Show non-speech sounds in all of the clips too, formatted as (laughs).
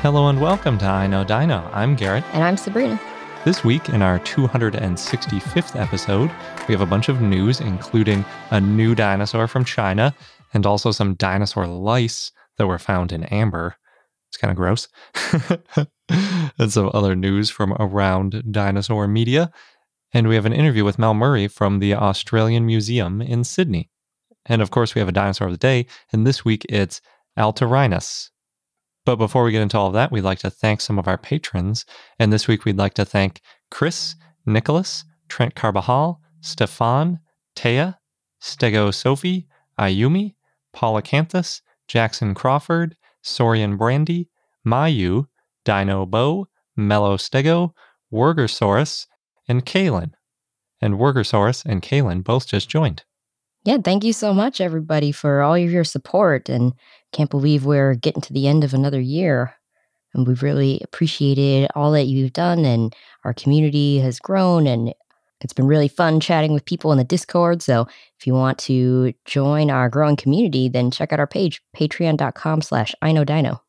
Hello and welcome to I Know Dino. I'm Garrett. And I'm Sabrina. This week, in our 265th episode, we have a bunch of news, including a new dinosaur from China and also some dinosaur lice that were found in amber. It's kind of gross. (laughs) and some other news from around dinosaur media. And we have an interview with Mel Murray from the Australian Museum in Sydney. And of course, we have a dinosaur of the day. And this week, it's Altirhinus, but before we get into all of that, we'd like to thank some of our patrons. And this week, we'd like to thank Chris, Nicholas, Trent Carbajal, Stefan, Taya, Stego Sophie, Ayumi, Paula Canthus, Jackson Crawford, Sorian Brandy, Mayu, Dino Bo, Mellow Stego, Wergersaurus, and Kalen. And Wergersaurus and Kalen both just joined. Yeah, thank you so much, everybody, for all of your support. And can't believe we're getting to the end of another year. And we've really appreciated all that you've done, and our community has grown. And it's been really fun chatting with people in the Discord. So if you want to join our growing community, then check out our page, patreon.com slash iknowdino.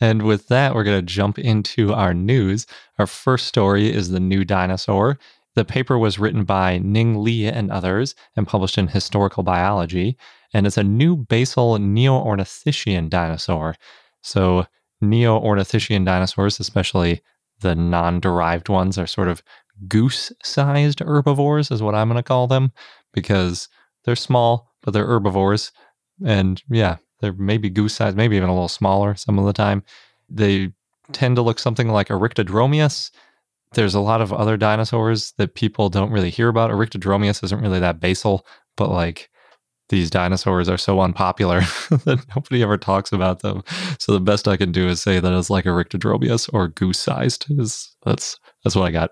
And with that, we're going to jump into our news. Our first story is the new dinosaur. The paper was written by Ning Li and others and published in Historical Biology, and it's a new basal neo-ornithischian dinosaur. So neo-ornithischian dinosaurs, especially the non-derived ones, are sort of goose-sized herbivores, is what I'm going to call them, because they're small, but they're herbivores, and yeah, they're maybe goose-sized, maybe even a little smaller some of the time. They tend to look something like Oryctodromeus, there's a lot of other dinosaurs that people don't really hear about. Oryctodromeus isn't really that basal, but like these dinosaurs are so unpopular (laughs) that nobody ever talks about them. So the best I can do is say that it's like Oryctodromeus or goose-sized. Is that's that's what I got.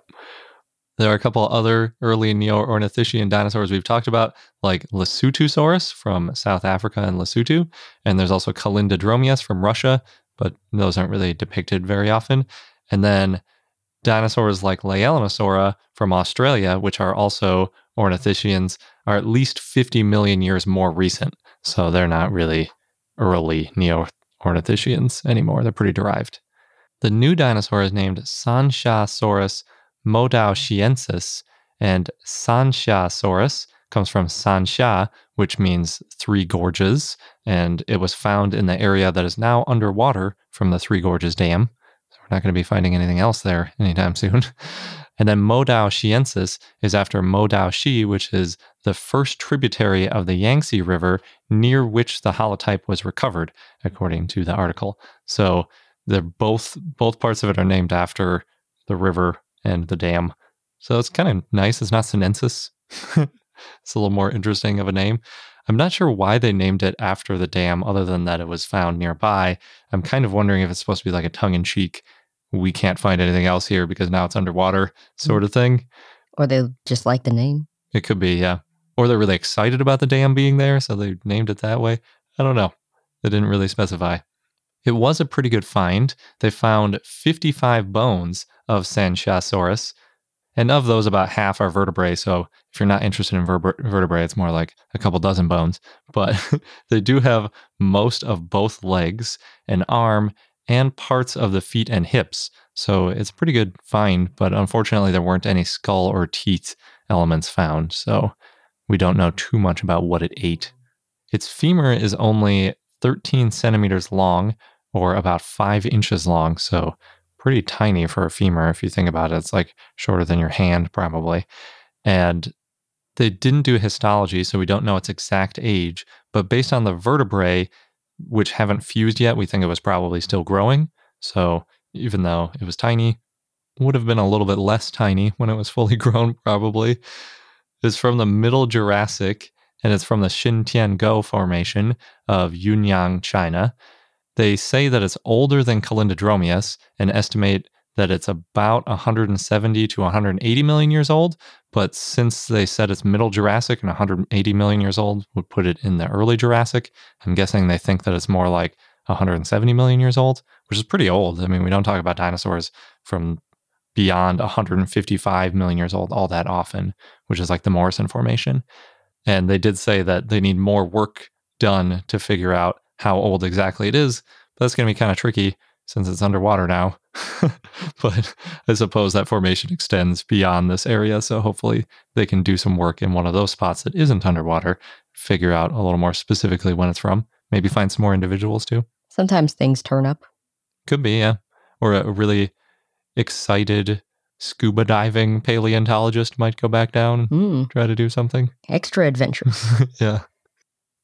There are a couple other early neo-ornithischian dinosaurs we've talked about, like Lesothosaurus from South Africa and Lesotho, and there's also Kulindadromeus from Russia, but those aren't really depicted very often. And then dinosaurs like Leaellynasaura from Australia, which are also ornithischians, are at least 50 million years more recent. So they're not really early neo ornithischians anymore. They're pretty derived. The new dinosaur is named Sanxiasaurus modaoxiensis, and Sanxiasaurus comes from Sanxia, which means three gorges, and it was found in the area that is now underwater from the Three Gorges Dam. We're not going to be finding anything else there anytime (laughs) soon. and then Modaoxiensis is after Modaoxi, which is the first tributary of the Yangtze River near which the holotype was recovered, according to the article. So they're both both parts of it are named after the river and the dam. So it's kind of nice. It's not Sinensis. (laughs) it's a little more interesting of a name. I'm not sure why they named it after the dam, other than that it was found nearby. I'm kind of wondering if it's supposed to be like a tongue in cheek, we can't find anything else here because now it's underwater sort mm. of thing. Or they just like the name. It could be, yeah. Or they're really excited about the dam being there, so they named it that way. I don't know. They didn't really specify. It was a pretty good find. They found 55 bones of Sanxiasaurus, and of those, about half are vertebrae. So if you're not interested in vertebrae, it's more like a couple dozen bones. But (laughs) they do have most of both legs, an arm, and parts of the feet and hips. So it's a pretty good find, but unfortunately, there weren't any skull or teeth elements found. So we don't know too much about what it ate. Its femur is only 13 centimeters long, or about five inches long, so pretty tiny for a femur if you think about it. It's like shorter than your hand, probably. And they didn't do histology, so we don't know its exact age, but based on the vertebrae, which haven't fused yet, we think it was probably still growing. So even though it was tiny, would have been a little bit less tiny when it was fully (laughs) grown, probably. It's from the Middle Jurassic and it's from the Xintiangou Formation of Yunyang, China. They say that it's older than Kulindadromeus and estimate that it's about 170 to 180 million years old. But since they said it's middle Jurassic and 180 million years old would put it in the early Jurassic, I'm guessing they think that it's more like 170 million years old, which is pretty old. I mean, we don't talk about dinosaurs from beyond 155 million years old all that often, which is like the Morrison Formation. And they did say that they need more work done to figure out how old exactly it is. But that's going to be kind of tricky since it's underwater now. (laughs) but I suppose that formation extends beyond this area. So hopefully they can do some work in one of those spots that isn't underwater, figure out a little more specifically when it's from, maybe find some more individuals too. Sometimes things turn up. Could be, yeah. Or a really excited scuba diving paleontologist might go back down, Mm, try to do something. extra adventurous. (laughs) yeah.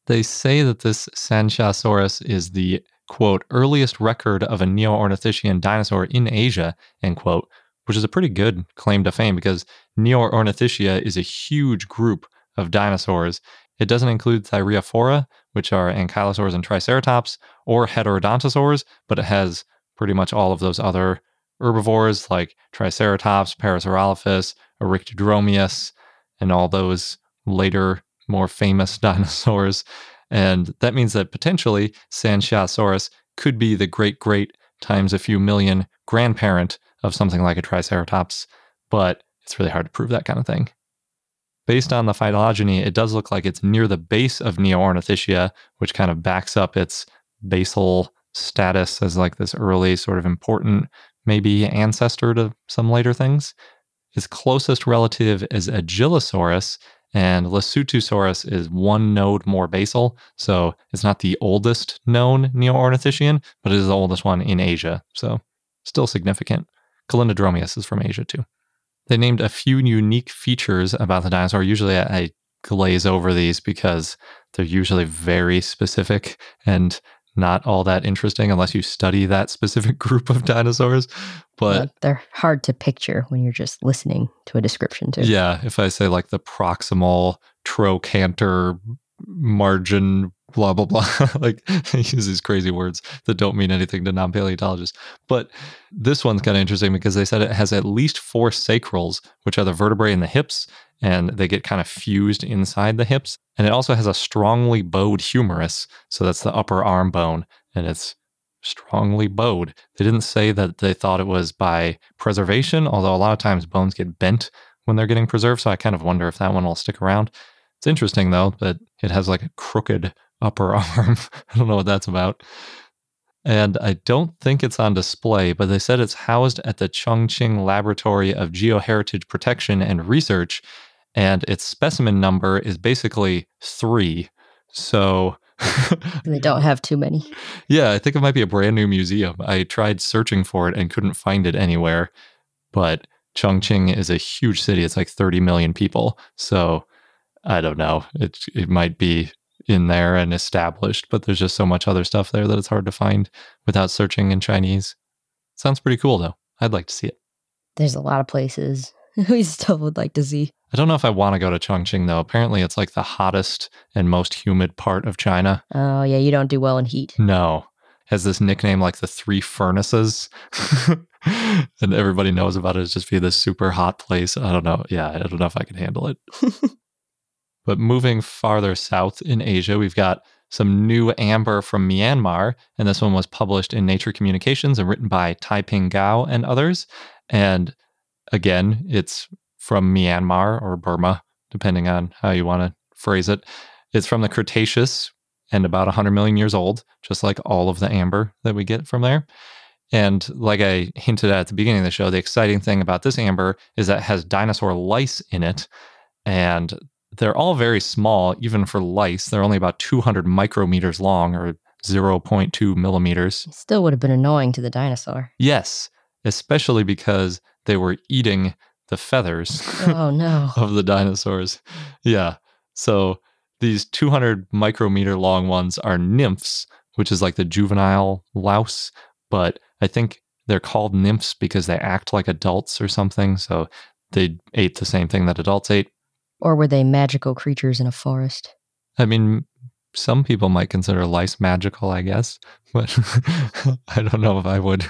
They say that this Sanxiasaurus is the quote earliest record of a neo-ornithischian dinosaur in Asia, end quote, which is a pretty good claim to fame because Neo-ornithischia is a huge group of dinosaurs. It doesn't include Thyreophora, which are ankylosaurs and triceratops, or heterodontosaurs, but it has pretty much all of those other herbivores like Triceratops, Parasaurolophus, Oryctodromeus, and all those later more famous (laughs) dinosaurs. And that means that potentially Sanxiasaurus could be the great great times a few million grandparent of something like a Triceratops, but it's really hard to prove that kind of thing. Based on the phylogeny, it does look like it's near the base of Neo-ornithischia, which kind of backs up its basal status as like this early sort of important maybe ancestor to some later things. Its closest relative is Agilosaurus, and Lesothosaurus is one node more basal. So it's not the oldest known Neo-ornithischian, but it is the oldest one in Asia. So still significant. Kulindadromeus is from Asia too. They named a few unique features about the dinosaur. Usually I glaze over these because they're usually very specific and not all that interesting unless you study that specific (laughs) group of dinosaurs. But they're hard to picture when you're just listening to a description too. yeah, if I say like the proximal trochanter margin, blah, blah, blah, (laughs) like I use these crazy words that don't mean anything to non paleontologists. But this one's kind of interesting because they said it has at least four sacrals, which are the vertebrae in the hips, and they get kind of fused inside the hips. And it also has a strongly bowed humerus. So that's the upper arm bone, and it's strongly bowed. They didn't say that they thought it was by preservation, although a lot of times bones get bent when they're getting preserved. So I kind of wonder if that one will stick around. It's interesting though that it has like a crooked upper (laughs) arm. I don't know what that's about. And I don't think it's on display, but they said it's housed at the Chongqing Laboratory of Geoheritage Protection and Research, and its specimen number is basically three. So, (laughs) They don't have too many. yeah, I think it might be a brand new museum. I tried searching for it and couldn't find it anywhere, but Chongqing is a huge city. It's like 30 million people. So, I don't know. It it might be in there and established, but there's just so much other stuff there that it's hard to find without searching in Chinese. Sounds pretty cool though. I'd like to see it. There's a lot of places (laughs) we still would like to see. I don't know if I want to go to Chongqing though. Apparently it's like the hottest and most humid part of China. Oh yeah, you don't do well in heat. No. Has this nickname like the three furnaces. (laughs) and everybody knows about it. It's just be this super hot place. I don't know. Yeah, I don't know if I can handle it. (laughs) But moving farther south in Asia, we've got some new amber from Myanmar, and this one was published in Nature Communications and written by Taiping Gao and others. And again, it's from Myanmar or Burma, depending on how you want to phrase it. It's from the Cretaceous and about 100 million years old, just like all of the amber that we get from there. And like I hinted at at the beginning of the show, the exciting thing about this amber is that it has dinosaur lice in it. And They're all very small, even for lice. They're only about 200 micrometers long or 0.2 millimeters. Still would have been annoying to the dinosaur. Yes, especially because they were eating the feathers Oh no. (laughs) of the dinosaurs. Yeah. So these 200 micrometer long ones are nymphs, which is like the juvenile louse, but I think they're called nymphs because they act like adults or something. So they ate the same thing that adults ate. Or were they magical creatures in a forest? I mean, some people might consider lice magical, I guess, (laughs) but (laughs) I don't know if I would.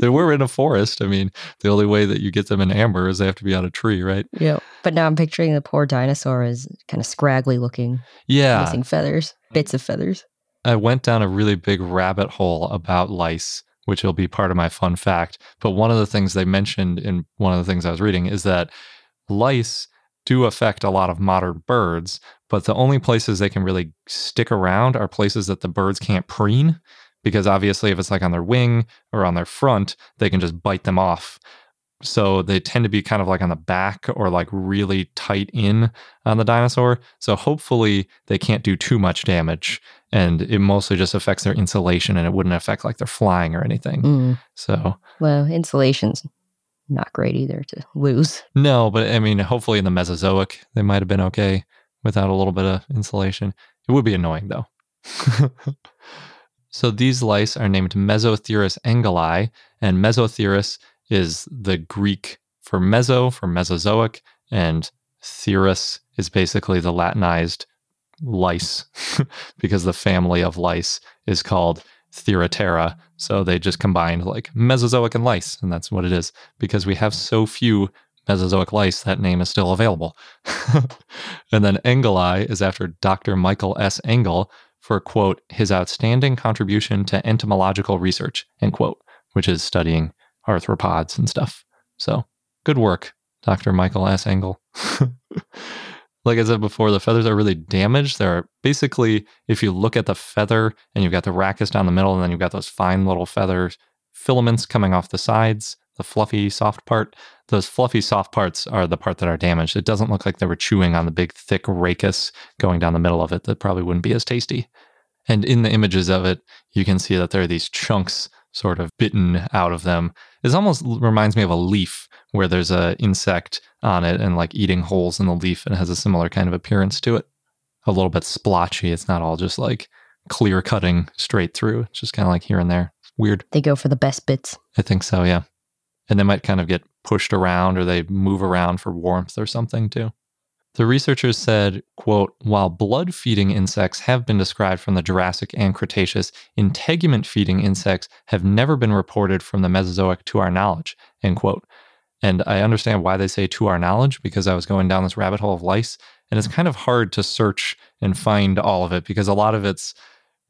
they were in a forest. I mean, the only way that you get them in amber is they have to be on a tree, right? Yeah. But now I'm picturing the poor dinosaur as kind of scraggly looking, Yeah. missing feathers, bits of feathers. I went down a really big rabbit hole about lice, which will be part of my fun fact. But one of the things they mentioned in one of the things I was reading is that lice do affect a lot of modern birds, but the only places they can really stick around are places that the birds can't preen. Because obviously, if it's like on their wing or on their front, they can just bite them off. So they tend to be kind of like on the back or like really tight in on the dinosaur. So hopefully they can't do too much damage and it mostly just affects their insulation and it wouldn't affect like their flying or anything. Mm. So Well, insulation's not great either to lose. no, but I mean, hopefully in the Mesozoic they might have been okay without a little bit of insulation. It would be annoying though. (laughs) so these lice are named Mesophthirus engeli, and Mesophthirus is the Greek for meso for Mesozoic, and Phthirus is basically the Latinized lice (laughs) because the family of lice is called Phthiraptera. So they just combined like Mesozoic and lice, and that's what it is. Because we have so few Mesozoic lice, that name is still available. (laughs) and then Engeli is after Dr. Michael S. Engel for, quote, his outstanding contribution to entomological research, end quote, which is studying arthropods and stuff. So good work, Dr. Michael S. Engel. (laughs) like I said before, the feathers are really damaged. They're basically, if you look at the feather and you've got the rachis down the middle, and then you've got those fine little feather filaments coming off the sides, the fluffy, soft part. Those fluffy, soft parts are the part that are damaged. It doesn't look like they were chewing on the big, thick rachis going down the middle of it. That probably wouldn't be as tasty. And in the images of it, you can see that there are these chunks sort of bitten out of them. It almost reminds me of a leaf where there's a insect on it and like eating holes in the leaf and has a similar kind of appearance to it. A little bit splotchy. It's not all just like clear cutting straight through. It's just kind of like here and there. Weird. They go for the best bits. I think so, yeah. And they might kind of get pushed around or they move around for warmth or something too. The researchers said, quote, while blood feeding insects have been described from the Jurassic and Cretaceous, integument feeding insects have never been reported from the Mesozoic to our knowledge, end quote. And I understand why they say to our knowledge because I was going down this rabbit hole of lice and it's kind of hard to search and find all of it because a lot of it's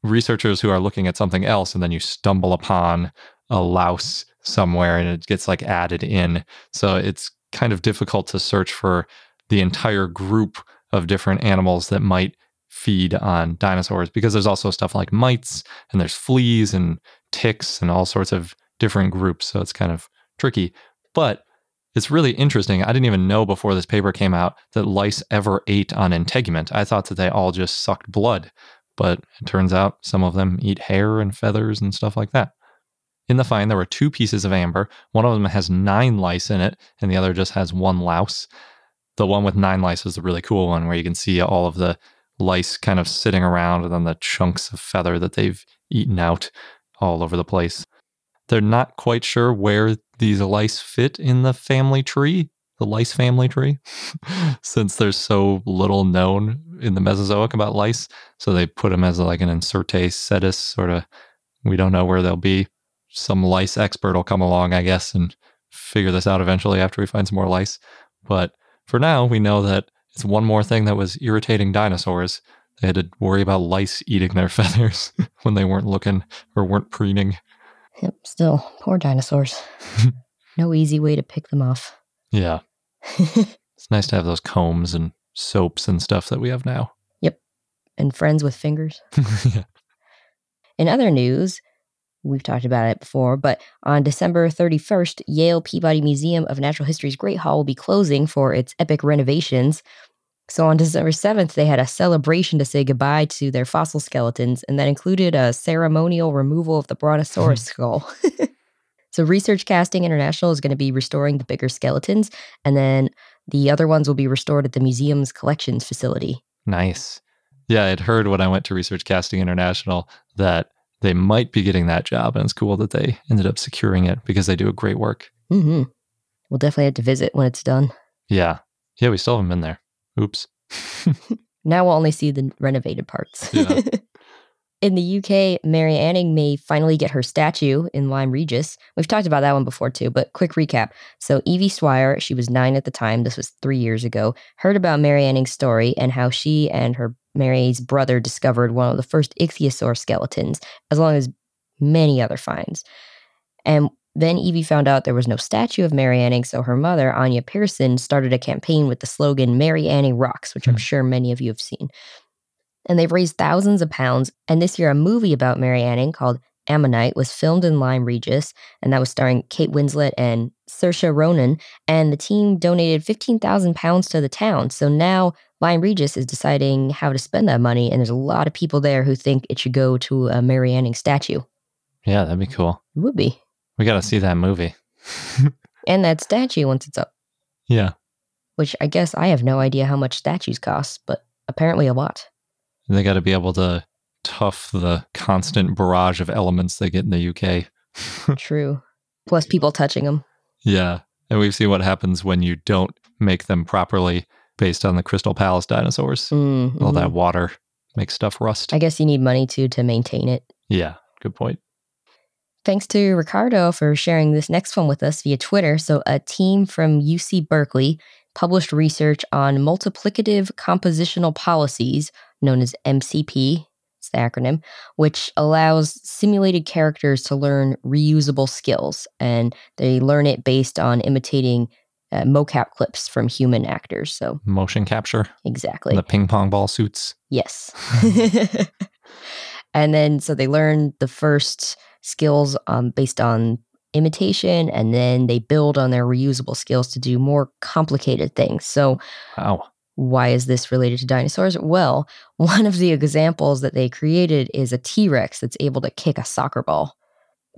researchers who are looking at something else and then you stumble upon a louse somewhere and it gets like added in. So it's kind of difficult to search for the entire group of different animals that might feed on dinosaurs because there's also stuff like mites and there's fleas and ticks and all sorts of different groups. So it's kind of tricky. But it's really interesting. I didn't even know before this paper came out that lice ever ate on integument. I thought that they all just sucked blood, but it turns out some of them eat hair and feathers and stuff like that. In the find, there were two pieces of amber. One of them has nine lice in it, and the other just has one louse. The one with nine lice is the really cool one where you can see all of the lice kind of sitting around and then the chunks of feather that they've eaten out all over the place. They're not quite sure where these lice fit in the family tree, the lice family tree, (laughs) since there's so little known in the Mesozoic about lice. So they put them as like an incertae sedis sort of. We don't know where they'll be. Some lice expert will come along, I guess, and figure this out eventually after we find some more lice. But for now, we know that it's one more thing that was irritating dinosaurs. They had to worry about lice eating their (laughs) feathers when they weren't looking or weren't preening. Yep, still, poor dinosaurs. (laughs) no easy way to pick them off. Yeah. (laughs) It's nice to have those combs and soaps and stuff that we have now. Yep. And friends with fingers. yeah. In other news, we've talked about it before, but on December 31st, Yale Peabody Museum of Natural History's Great Hall will be closing for its epic renovations. So on December 7th, they had a celebration to say goodbye to their fossil skeletons, and that included a ceremonial removal of the Brontosaurus (laughs) skull. (laughs) so Research Casting International is going to be restoring the bigger skeletons, and then the other ones will be restored at the museum's collections facility. Nice. Yeah, I'd heard when I went to Research Casting International that they might be getting that job, and it's cool that they ended up securing it because they do a great work. hmm We'll definitely have to visit when it's done. Yeah. Yeah, we still haven't been there. Oops. (laughs) Now we'll only see the renovated parts. Yeah. (laughs) in the UK, Mary Anning may finally get her statue in Lyme Regis. We've talked about that one before too, but quick recap. So Evie Swire, she was nine at the time, this was three years ago, heard about Mary Anning's story and how she and her Mary's brother discovered one of the first ichthyosaur skeletons, as long as many other finds. And then Evie found out there was no statue of Mary Anning, so her mother, Anya Pearson, started a campaign with the slogan Mary Anning Rocks, which I'm Hmm. sure many of you have seen. And they've raised thousands of pounds. And this year, a movie about Mary Anning called Ammonite was filmed in Lyme Regis, and that was starring Kate Winslet and Saoirse Ronan. And the team donated 15,000 pounds to the town. So now Lyme Regis is deciding how to spend that money, and there's a lot of people there who think it should go to a Mary Anning statue. Yeah, that'd be cool. It would be. We got to see that movie. (laughs) And that statue once it's up, Yeah. which I guess I have no idea how much statues cost, but apparently a lot. They got to be able to tough the constant barrage of elements they get in the UK. (laughs) True. Plus people touching them. Yeah. And we've seen what happens when you don't make them properly based on the Crystal Palace dinosaurs. Mm, All that water makes stuff rust. I guess you need money too to maintain it. yeah. Good point. Thanks to Ricardo for sharing this next one with us via Twitter. So, a team from UC Berkeley published research on multiplicative compositional policies, known as MCP, it's the acronym, which allows simulated characters to learn reusable skills. And they learn it based on imitating uh, mocap clips from human actors. So, Motion capture. exactly. The ping pong ball suits. Yes. (laughs) (laughs) and then so they learn the first skills um, based on imitation, and then they build on their reusable skills to do more complicated things. So, Wow. why is this related to dinosaurs? Well, (laughs) one of the examples that they created is a T Rex that's able to kick a soccer ball.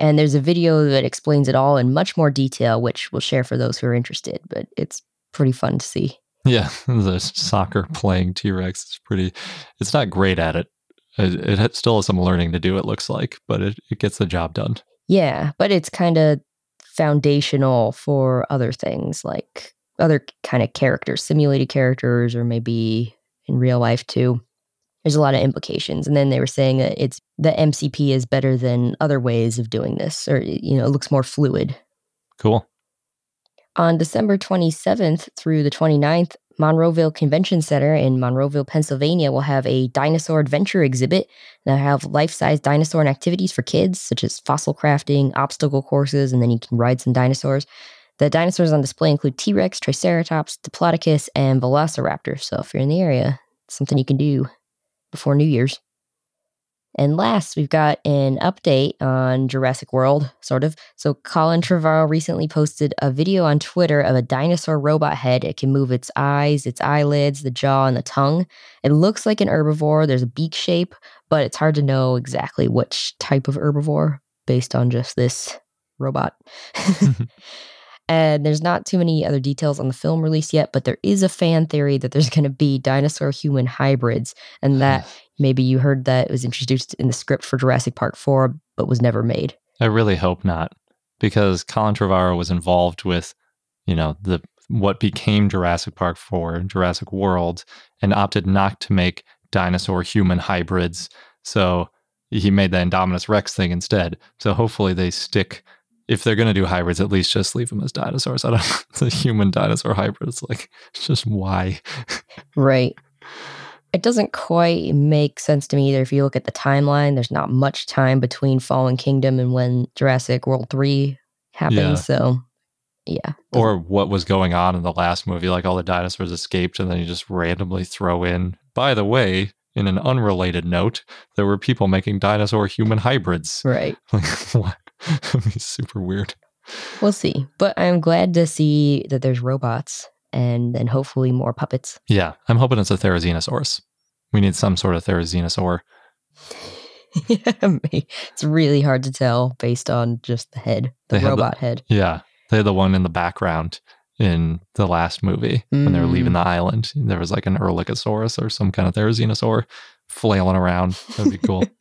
And there's a video that explains it all in much more detail, which we'll share for those who are interested, but it's pretty fun to see. Yeah. (laughs) The soccer playing T Rex is pretty, it's not great at it. It, it still has some learning to do, it looks like, but it, it gets the job done. Yeah, but it's kind of foundational for other things like other kind of characters, simulated characters, or maybe in real life too. There's a lot of implications. And then they were saying that it's the MCP is better than other ways of doing this, or, you know, it looks more fluid. Cool. On December 27th through the 29th, Monroeville Convention Center in Monroeville, Pennsylvania will have a dinosaur adventure exhibit that have life-size dinosaur and activities for kids, such as fossil crafting, obstacle courses, and then you can ride some dinosaurs. The dinosaurs on display include T-Rex, Triceratops, Diplodocus, and Velociraptor. So if you're in the area, it's something you can do before New Year's. And last, we've got an update on Jurassic World, sort of. So, Colin Trevorrow recently posted a video on Twitter of a dinosaur robot head. It can move its eyes, its eyelids, the jaw, and the tongue. It looks like an herbivore. There's a beak shape, but it's hard to know exactly which type of herbivore based on just this robot. (laughs) (laughs) (laughs) and there's not too many other details on the film release yet, but there is a fan theory that there's (laughs) going to be dinosaur human hybrids, and that (sighs) maybe you heard that it was introduced in the script for Jurassic Park 4, but was never made. I really hope not, because Colin Trevorrow was involved with, you know, the what became Jurassic Park 4, Jurassic World, and opted not to make dinosaur human hybrids. So he made the Indominus Rex thing instead. So hopefully they stick. If they're going to do hybrids, at least just leave them as dinosaurs. I don't. The human dinosaur hybrids. Like, just why? Right. It doesn't quite make sense to me either. If you look at the timeline, there's not much time between Fallen Kingdom and when Jurassic World 3 happened. Yeah. So, yeah. Or what was going on in the last movie? Like all the dinosaurs escaped, and then you just randomly throw in. By the way, in an unrelated note, there were people making dinosaur human hybrids. Right. (laughs) Like what? (laughs) That'd be super weird. We'll see. But I'm glad to see that there's robots and then hopefully more puppets. Yeah, I'm hoping it's a Therizinosaurus. We need some sort of Therizinosaur. (laughs) it's really hard to tell based on just the head, the They had the- robot head. Yeah, they had the one in the background in the last movie when they were leaving mm. the island. There was like an Erlikosaurus or some kind of Therizinosaur flailing around. That'd be cool. (laughs)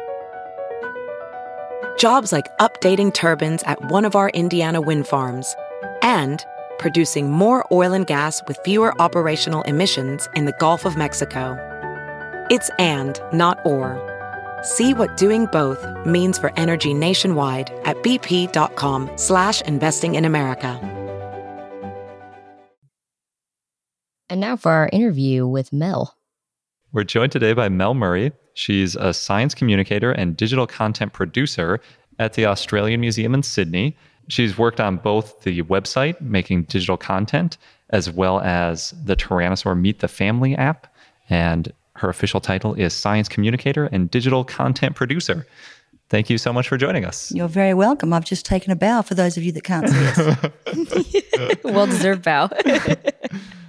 Jobs like updating turbines at one of our Indiana wind farms and producing more oil and gas with fewer operational emissions in the Gulf of Mexico. It's and, not or. See what doing both means for energy nationwide at bp.com slash investing in America. And now for our interview with Mel. We're joined today by Mel Murray. She's a science communicator and digital content producer at the Australian Museum in Sydney. She's worked on both the website, making digital content, as well as the Tyrannosaur Meet the Family app. And her official title is Science Communicator and Digital Content Producer. Thank you so much for joining us. You're very welcome. I've just taken a bow for those of you that can't see us. (laughs) (laughs) well deserved bow. (laughs)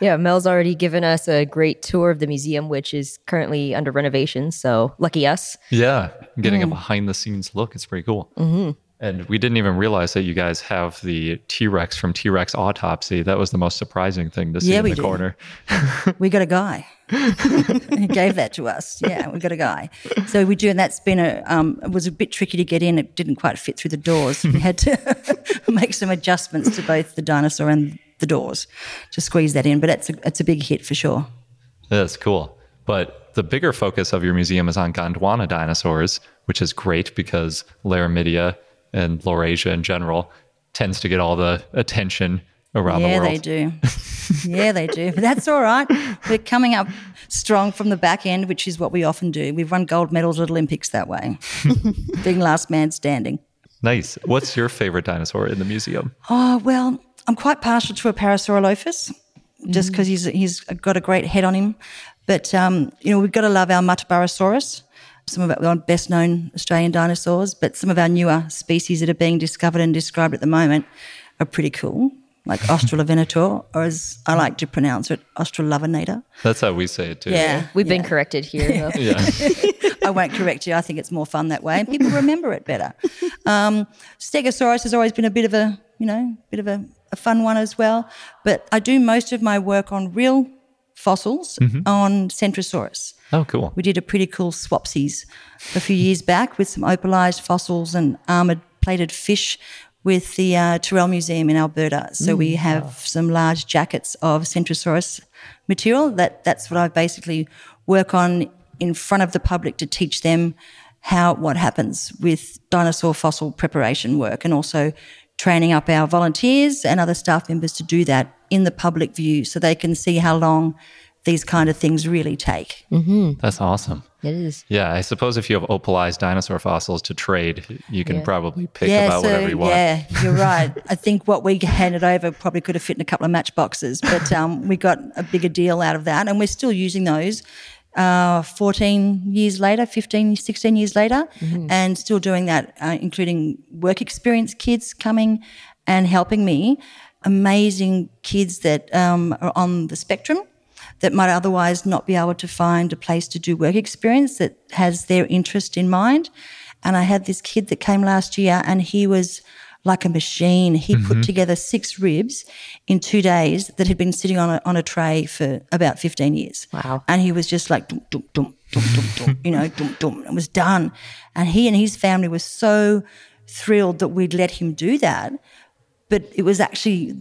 yeah, Mel's already given us a great tour of the museum, which is currently under renovation. So lucky us. Yeah, getting a behind the scenes look. It's pretty cool. Mm-hmm. And we didn't even realize that you guys have the T Rex from T Rex Autopsy. That was the most surprising thing to see Yeah, in the do. corner. (laughs) we got a guy (laughs) who gave that to us. Yeah, we got a guy. So we do, and that's been a um, it was a bit tricky to get in. It didn't quite fit through the doors. We had to (laughs) make some adjustments to both the dinosaur and the doors to squeeze that in. But it's a it's a big hit for sure. That's cool. But the bigger focus of your museum is on Gondwana dinosaurs, which is great because Laramidia and Laurasia in general tends to get all the attention around yeah, the world. Yeah, they do. (laughs) yeah, they do. But that's all right. We're coming up strong from the back end, which is what we often do. We've won gold medals at Olympics that way, (laughs) being last man standing. Nice. What's your favorite dinosaur in the museum? Oh well, I'm quite partial to a Parasaurolophus, just because he's he's got a great head on him. But um, you know, we've got to love our Muttaburrasaurus, some of our best known Australian dinosaurs. But some of our newer species that are being discovered and described at the moment are pretty cool, like (laughs) Australovenator, or as I like to pronounce it, Australovenator. That's how we say it too. Yeah, We've been corrected here, though. (laughs) Yeah. (laughs) I won't correct you. I think it's more fun that way, and people remember it better. Um, Stegosaurus has always been a bit of a, you know, bit of a, a fun one as well. But I do most of my work on real fossils on Centrosaurus. oh, cool. We did a pretty cool swapsies a few years back with some opalized fossils and armored plated fish with the uh, Tyrrell Museum in Alberta. So we have some large jackets of Centrosaurus material. That that's what I basically work on in front of the public to teach them how what happens with dinosaur fossil preparation work and also training up our volunteers and other staff members to do that in the public view so they can see how long these kind of things really take. Mm-hmm. That's awesome. It is. Yeah, I suppose if you have opalized dinosaur fossils to trade, you can Yeah. probably pick about whatever you want. yeah, you're (laughs) right. I think what we handed over probably could have fit in a couple of matchboxes, but um, we got a bigger deal out of that, and we're still using those. Uh, 14 years later, 15, 16 years later, and still doing that, uh, including work experience kids coming and helping me. Amazing kids that um, are on the spectrum that might otherwise not be able to find a place to do work experience that has their interest in mind. And I had this kid that came last year and he was like a machine. He put mm-hmm. together six ribs in two days that had been sitting on a, on a tray for about 15 years. Wow. And he was just like, dum, dum, dum, dum, dum, dum, you know, dum, dum, and it was done. And he and his family were so thrilled that we'd let him do that but it was actually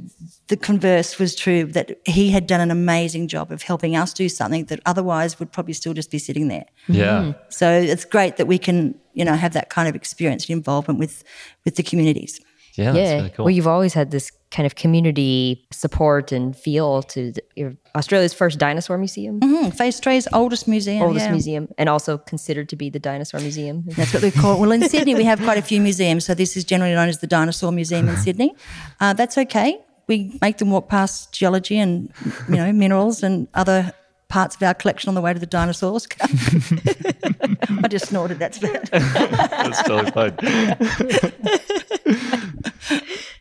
the converse was true that he had done an amazing job of helping us do something that otherwise would probably still just be sitting there. Yeah. So it's great that we can, you know, have that kind of experience and involvement with with the communities. Yeah, that's yeah. really cool. Well, you've always had this kind of community support and feel to the, your Australia's first dinosaur museum, Mm, Face Tray's oldest museum. oldest yeah. museum, and also considered to be the dinosaur museum. (laughs) That's what we call it. Well, in Sydney, we have quite a few museums. So this is generally known as the Dinosaur Museum in Sydney. Uh, that's okay. We make them walk past geology and, you know, minerals and other parts of our collection on the way to the dinosaurs. (laughs) I just snorted. That's bad. (laughs) That's totally fine.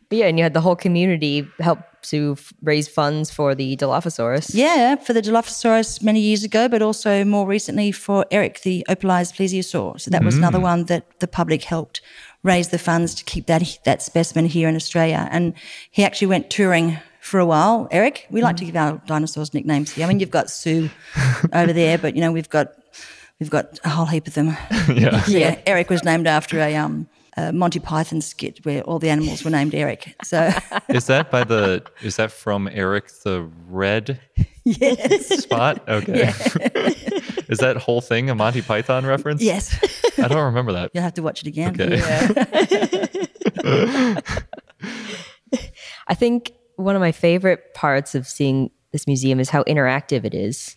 But yeah, and you had the whole community help to f- raise funds for the Dilophosaurus. Yeah, for the Dilophosaurus many years ago, but also more recently for Eric, the opalized plesiosaur. So that was another one that the public helped raise the funds to keep that that specimen here in Australia. And he actually went touring for a while. Eric, we like to give our dinosaurs nicknames here. I mean, you've got Sue (laughs) over there, but you know we've got we've got a whole heap of them. (laughs) Yeah. yeah, Eric was named after a um. A Monty Python skit where all the animals were named Eric. So, (laughs) Is that by the (laughs) is that from Eric the Red yes, spot? (laughs) Okay. is that whole thing a Monty Python reference? yes, I don't remember that. you'll have to watch it again. Okay. I think one of my favorite parts of seeing this museum is how interactive it is.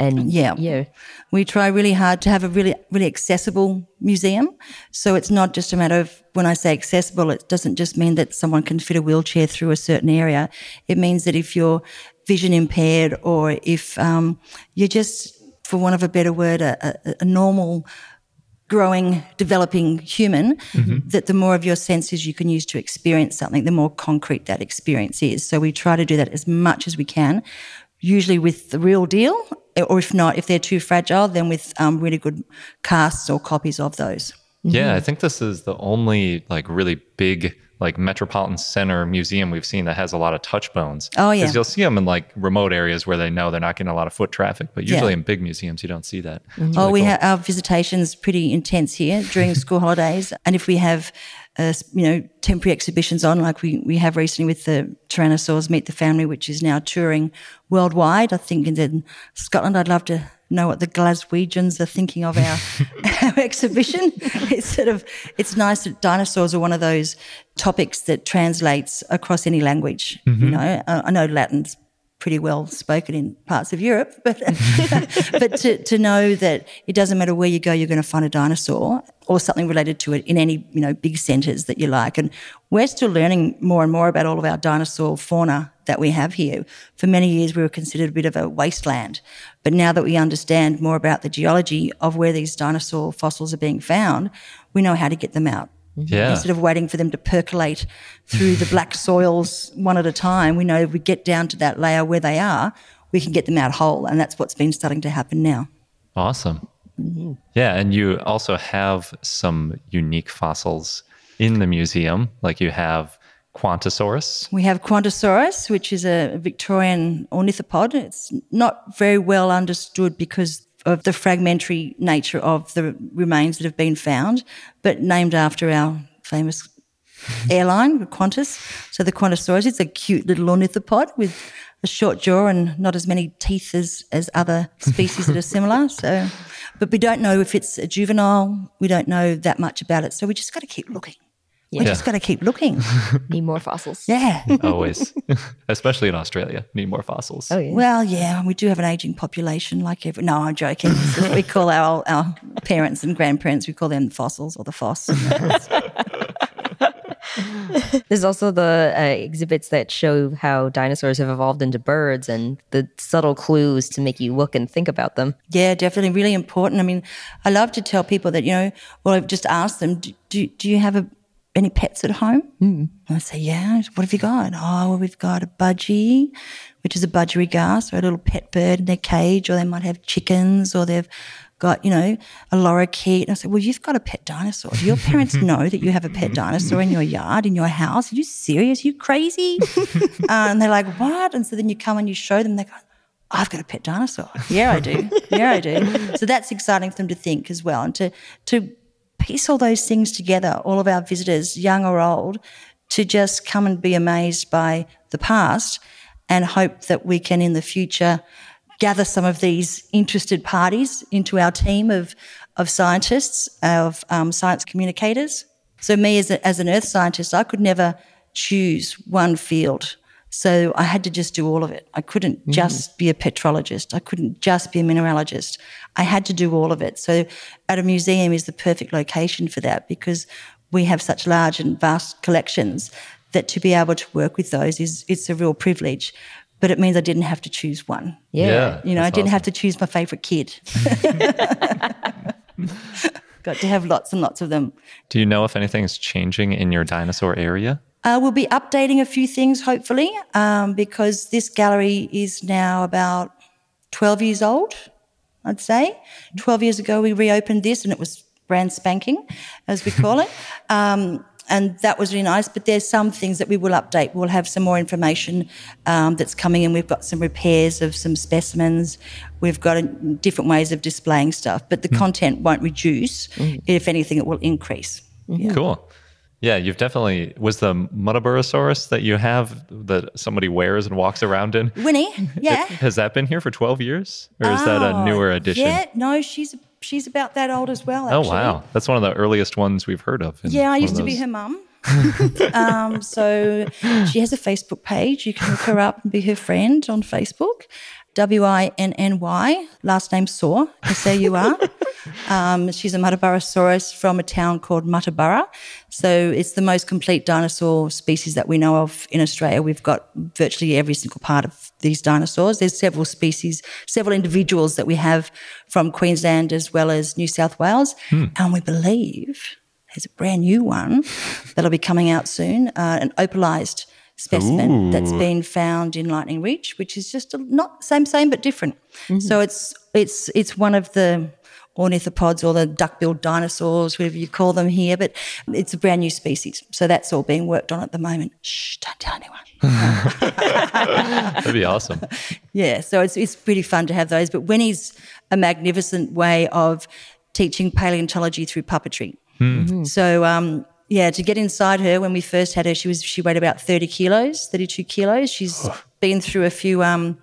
And Yeah. yeah, We try really hard to have a really, really accessible museum. So it's not just a matter of when I say accessible, it doesn't just mean that someone can fit a wheelchair through a certain area. It means that if you're vision impaired or if um, you're just, for want of a better word, a, a, a normal growing, developing human, that the more of your senses you can use to experience something, the more concrete that experience is. So we try to do that as much as we can, usually with the real deal, or if not, if they're too fragile, then with um, really good casts or copies of those. Yeah, I think this is the only like really big like metropolitan center museum we've seen that has a lot of touch bones. Oh, yeah. Because you'll see them in like remote areas where they know they're not getting a lot of foot traffic, but Yeah. usually in big museums you don't see that. It's Oh, really we cool. have our visitations pretty intense here during (laughs) school holidays, and if we have, uh, you know, temporary exhibitions on, like we we have recently with the Tyrannosaurs Meet the Family, which is now touring worldwide. I think in Scotland, I'd love to know what the Glaswegians are thinking of our, (laughs) our exhibition. (laughs) It's sort of it's nice that dinosaurs are one of those topics that translates across any language. You know, I, I know Latin's pretty well spoken in parts of Europe, but (laughs) but to, to know that it doesn't matter where you go, you're going to find a dinosaur or something related to it in any you know big centres that you like. And we're still learning more and more about all of our dinosaur fauna that we have here. For many years, we were considered a bit of a wasteland, but now that we understand more about the geology of where these dinosaur fossils are being found, we know how to get them out. Yeah. Instead of waiting for them to percolate through the black (laughs) soils one at a time, we know if we get down to that layer where they are, we can get them out whole. And that's what's been starting to happen now. Awesome. Mm-hmm. Yeah, and you also have some unique fossils in the museum, like you have Qantassaurus. We have Qantassaurus, which is a Victorian ornithopod. It's not very well understood because of the fragmentary nature of the remains that have been found, but named after our famous airline, Qantas. So the Qantassaurus, it's a cute little ornithopod with a short jaw and not as many teeth as, as other (laughs) species that are similar. So, but we don't know if it's a juvenile. We don't know that much about it. So we just got to keep looking. We just got to keep looking. (laughs) Need more fossils. Yeah. (laughs) Always, (laughs) especially in Australia, need more fossils. Oh yeah. Well, yeah, we do have an aging population like every. No, I'm joking. we call our, our parents and grandparents, we call them fossils or the foss. There's also the uh, exhibits that show how dinosaurs have evolved into birds and the subtle clues to make you look and think about them. Yeah, definitely, really important. I mean, I love to tell people that you know. Well, I've just asked them, do, do, do you have a, any pets at home? Mm. And I say, yeah. What have you got? Oh, well, we've got a budgie, which is a budgerigar, so a little pet bird in their cage, or they might have chickens, or they've got, you know, a lorikeet. And I said, well, you've got a pet dinosaur. Do your parents (laughs) know that you have a pet dinosaur in your yard, in your house? Are you serious? Are you crazy? uh, (laughs) and they're like, what? And so then you come and you show them, they go, I've got a pet dinosaur. Yeah, I do. Yeah, I do. So that's exciting for them to think as well and to, to piece all those things together, all of our visitors, young or old, to just come and be amazed by the past and hope that we can in the future gather some of these interested parties into our team of, of scientists, of um, science communicators. So, me as, a, as an earth scientist, I could never choose one field. So, I had to just do all of it. I couldn't mm-hmm. just be a petrologist, I couldn't just be a mineralogist. I had to do all of it. So, at a museum is the perfect location for that because we have such large and vast collections that to be able to work with those is it's a real privilege but it means I didn't have to choose one. Yeah. yeah you know, I didn't awesome. have to choose my favorite kid. (laughs) Got to have lots and lots of them. Do you know if anything is changing in your dinosaur area? Uh, we'll be updating a few things, hopefully, um, because this gallery is now about 12 years old, I'd say. 12 years ago, we reopened this and it was brand spanking, as we call it. (laughs) Um, and that was really nice. But there's some things that we will update. We'll have some more information um, that's coming in. We've got some repairs of some specimens. We've got a, different ways of displaying stuff, but the mm. content won't reduce. Mm. If anything, it will increase. Mm-hmm. Yeah. Cool. Yeah, you've definitely was the Muttaburrasaurus that you have that somebody wears and walks around in. Winnie, (laughs) yeah. It, has that been here for twelve years, or is oh, that a oh, newer addition? Yeah, no, she's she's about that old as well. Actually. Oh wow, that's one of the earliest ones we've heard of. Yeah, I used to be her mum. (laughs) um, so she has a Facebook page. You can look her up and be her friend on Facebook. W I N N Y, last name Saur, S A U R. (laughs) Um, she's a Muttaburrasaurus from a town called Muttaburra. So it's the most complete dinosaur species that we know of in Australia. We've got virtually every single part of these dinosaurs. There's several species, several individuals that we have from Queensland as well as New South Wales. Hmm. And we believe there's a brand new one that'll be coming out soon, uh, an opalized specimen Ooh. that's been found in Lightning Ridge, which is just a, not same same but different. Mm-hmm. So it's it's it's one of the ornithopods or the duck-billed dinosaurs, whatever you call them here, but it's a brand new species. So that's all being worked on at the moment. Shh, don't tell anyone. (laughs) That'd be awesome. Yeah, so it's it's pretty fun to have those. But Winnie's a magnificent way of teaching paleontology through puppetry. Mm-hmm. So um, yeah, to get inside her when we first had her, she was she weighed about thirty kilos, thirty two kilos. She's been through a few um,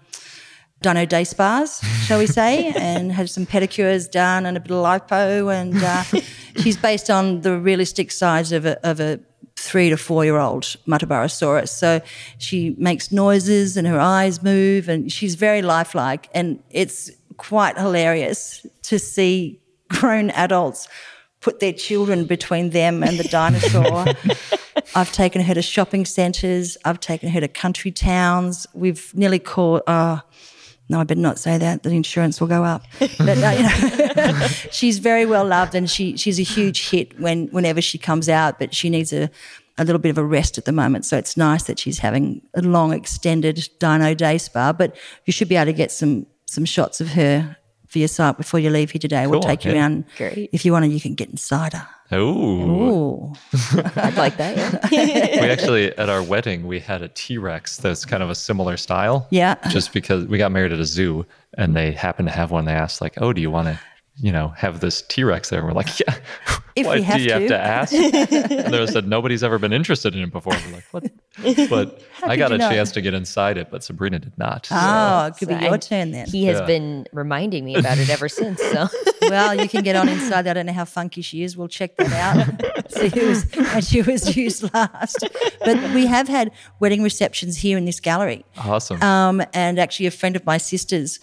dino day spas, shall we say, (laughs) and had some pedicures done and a bit of lipo, and uh, (laughs) she's based on the realistic size of a, of a three to four year old Muttaburrasaurus. So she makes noises and her eyes move, and she's very lifelike, and it's quite hilarious to see grown adults put their children between them and the dinosaur. (laughs) I've taken her to shopping centres. I've taken her to country towns. We've nearly caught. Uh, no, I better not say that. The insurance will go up. But uh, you know, (laughs) she's very well loved, and she she's a huge hit when whenever she comes out. But she needs a a little bit of a rest at the moment, so it's nice that she's having a long extended Dino Day spa. But you should be able to get some some shots of her for your site before you leave here today. Cool, we'll take you around. Great. If you want to, you can get inside Oh, (laughs) I'd like that. Yeah. (laughs) we actually at our wedding we had a T Rex that's kind of a similar style. Yeah. Just because we got married at a zoo and they happened to have one, they asked like, "Oh, do you want to you know, have this T Rex there. We're like, (laughs) yeah, If what we have do you have to." to ask? (laughs) and they said nobody's ever been interested in it before. We're like, what? (laughs) But I got a know? chance to get inside it, but Sabrina did not. so- Oh, it could be So your I- turn then. He has Yeah. been reminding me about it ever since. So well, you can get on inside. I don't know how funky she is. We'll check that out. See who was she was used last. But we have had wedding receptions here in this gallery. awesome. Um, and actually, a friend of my sister's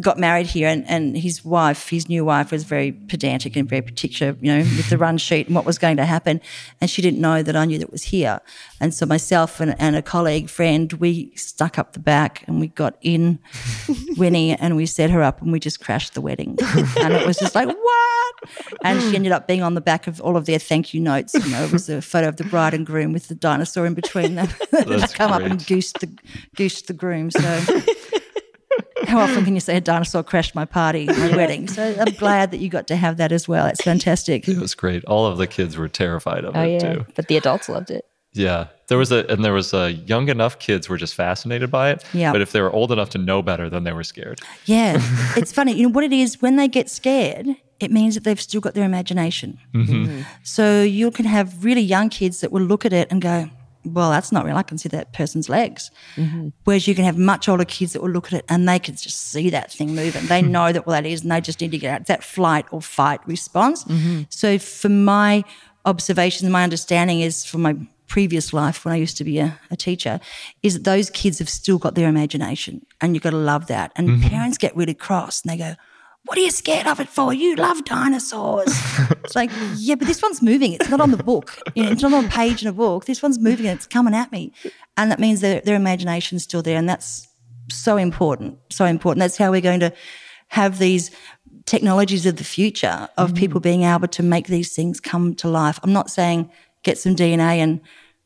got married here, and, and his wife, his new wife, was very pedantic and very particular, you know, with the run sheet and what was going to happen. And she didn't know that I knew that it was here. And so myself and, and a colleague friend, we stuck up the back and we got in (laughs) Winnie and we set her up and we just crashed the wedding. and it was just like, what? And she ended up being on the back of all of their thank you notes. You know, it was a photo of the bride and groom with the dinosaur in between them. (laughs) That's come up and great. goosed the goosed the groom. So (laughs) how often can you say a dinosaur crashed my party, my (laughs) wedding? So I'm glad that you got to have that as well. It's fantastic. it was great. All of the kids were terrified of oh it yeah, too. but the adults loved it. Yeah. There was a and there was a young enough kids were just fascinated by it. Yeah. But if they were old enough to know better, then they were scared. Yeah, (laughs) it's funny. You know what it is when they get scared. It means that they've still got their imagination. Mm-hmm. Mm-hmm. So you can have really young kids that will look at it and go, "Well, that's not real. I can see that person's legs." Mm-hmm. Whereas you can have much older kids that will look at it and they can just see that thing moving. They hmm. know that what that is, and they just need to get out. That flight or fight response. Mm-hmm. So, for my observations, my understanding is from my previous life when I used to be a, a teacher, is that those kids have still got their imagination, and you've got to love that. And mm-hmm. parents get really cross and they go. What are you scared of it for? You love dinosaurs. it's like, yeah, but this one's moving. It's not on the book. You know, it's not on a page in a book. This one's moving and it's coming at me. And that means their, their imagination's still there. And that's so important. So important. That's how we're going to have these technologies of the future of mm-hmm. people being able to make these things come to life. I'm not saying get some DNA and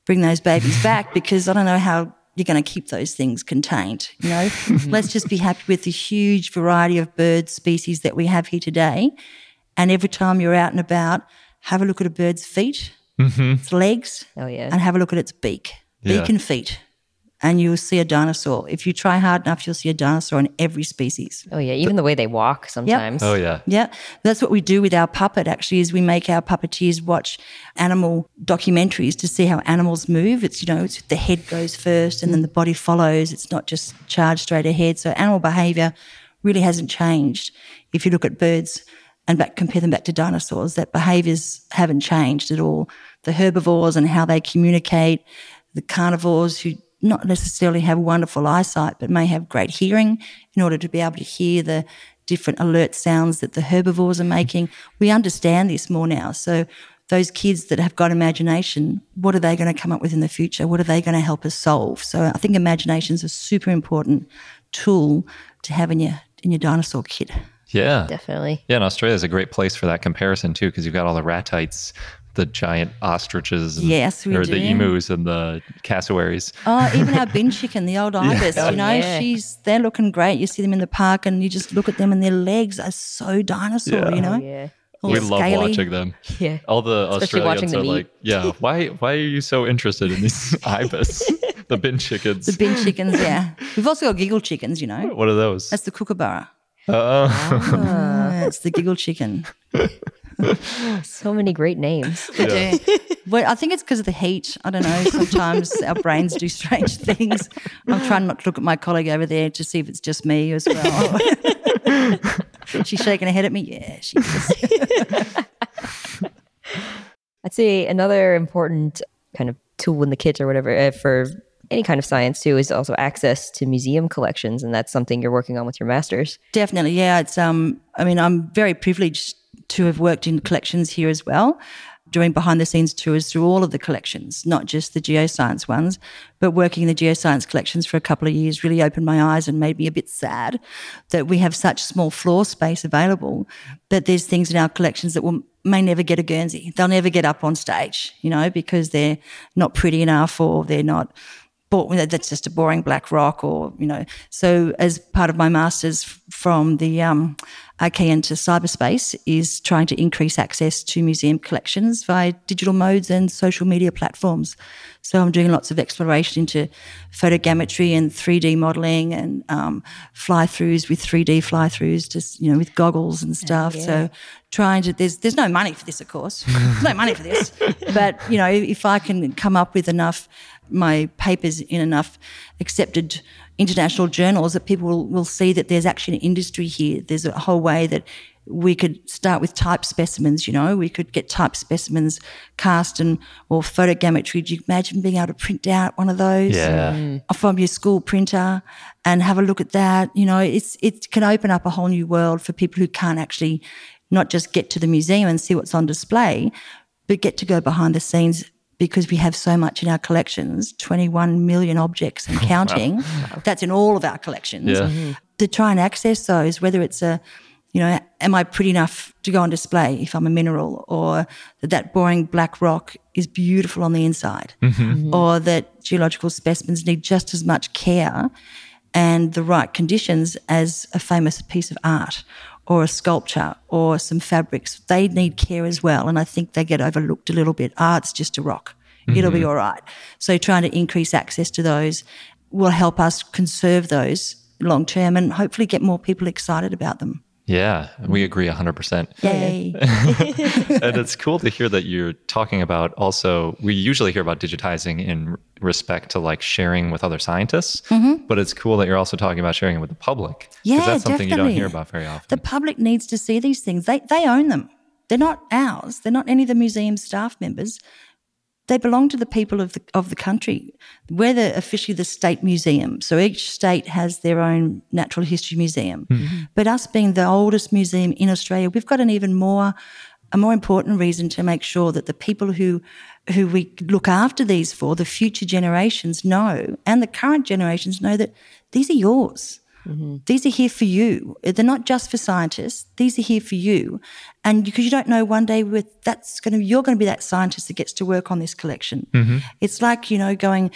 bring those babies back because I don't know how you're going to keep those things contained. You know, mm-hmm. let's just be happy with the huge variety of bird species that we have here today. And every time you're out and about, have a look at a bird's feet, mm-hmm. its legs, Oh yeah, and have a look at its beak, Yeah. beak and feet. And you'll see a dinosaur. If you try hard enough, you'll see a dinosaur in every species. oh yeah. Even the way they walk sometimes. Oh yeah. Yeah, that's what we do with our puppet. Actually, is we make our puppeteers watch animal documentaries to see how animals move. It's you know, it's the head goes first and then the body follows. It's not just charged straight ahead. So animal behaviour really hasn't changed. If you look at birds and back, compare them back to dinosaurs, that behaviours haven't changed at all. The herbivores and how they communicate, the carnivores who not necessarily have wonderful eyesight, but may have great hearing in order to be able to hear the different alert sounds that the herbivores are making. We understand this more now. So those kids that have got imagination, what are they going to come up with in the future? What are they going to help us solve? So I think imagination is a super important tool to have in your in your dinosaur kit. Yeah. Definitely. Yeah, and Australia is a great place for that comparison too, because you've got all the ratites, the giant ostriches, and, Yes, we or the emus and the cassowaries. Oh, even our (laughs) bin chicken, the old ibis, you know, Yeah. she's they're looking great. You see them in the park and you just look at them and their legs are so dinosaur, Yeah. you know? Yeah. All we love scaly. watching them. (laughs) Yeah. All the Especially Australians them are like, yeah, (laughs) why why are you so interested in these ibis, the bin chickens? The bin chickens, yeah. We've also got giggle chickens, you know. what are those? That's the kookaburra. Uh, Uh, it's the giggle chicken. (laughs) So many great names. yeah. Well, I think it's because of the heat. I don't know. Sometimes our brains do strange things. I'm trying not to look at my colleague over there to see if it's just me as well. She's shaking her head at me. Yeah, she is. (laughs) I'd say another important kind of tool in the kit or whatever uh, for any kind of science too is also access to museum collections, and that's something you're working on with your masters. Definitely, yeah. It's um. I mean, I'm very privileged to have worked in collections here as well, doing behind the scenes tours through all of the collections, not just the geoscience ones, but working in the geoscience collections for a couple of years really opened my eyes and made me a bit sad that we have such small floor space available that there's things in our collections that will may never get a Guernsey. They'll never get up on stage, you know, because they're not pretty enough or they're not that's just a boring black rock or you know so as part of my masters from the um, Archean to cyberspace is trying to increase access to museum collections via digital modes and social media platforms So I'm doing lots of exploration into photogrammetry and 3D modeling and um, fly throughs with 3D fly throughs, just you know, with goggles and stuff. Yeah. So trying to there's there's no money for this, of course. (laughs) there's no money for this, but you know, if I can come up with enough my papers in enough accepted international journals that people will, will see that there's actually an industry here. There's a whole way that we could start with type specimens, you know, we could get type specimens cast and or photogrammetry. Do you imagine being able to print out one of those yeah. Mm. from your school printer and have a look at that? You know, it's it can open up a whole new world for people who can't actually not just get to the museum and see what's on display, but get to go behind the scenes because we have so much in our collections 21 million objects and (laughs) counting. That's in all of our collections. Yeah. Mm-hmm. To try and access those, whether it's a you know, am I pretty enough to go on display if I'm a mineral, or that that boring black rock is beautiful on the inside, mm-hmm. mm-hmm. or that geological specimens need just as much care and the right conditions as a famous piece of art or a sculpture or some fabrics. They need care as well, and I think they get overlooked a little bit. Art's just a rock; mm-hmm. it'll be mm-hmm. all right. So trying to increase access to those will help us conserve those long term and hopefully get more people excited about them. Yeah, we agree 100%. Yay. (laughs) and it's cool to hear that you're talking about also, we usually hear about digitizing in respect to like sharing with other scientists, mm-hmm. but it's cool that you're also talking about sharing it with the public. Yeah, that's something definitely. you don't hear about very often. The public needs to see these things. They, they own them. They're not ours. They're not any of the museum staff members they belong to the people of the of the country. We're the, officially the state museum, so each state has their own natural history museum. Mm-hmm. But us being the oldest museum in Australia, we've got an even more a more important reason to make sure that the people who who we look after these for, the future generations know, and the current generations know that these are yours. Mm-hmm. These are here for you. They're not just for scientists. These are here for you, and because you don't know one day with that's going to you're going to be that scientist that gets to work on this collection. Mm-hmm. It's like you know going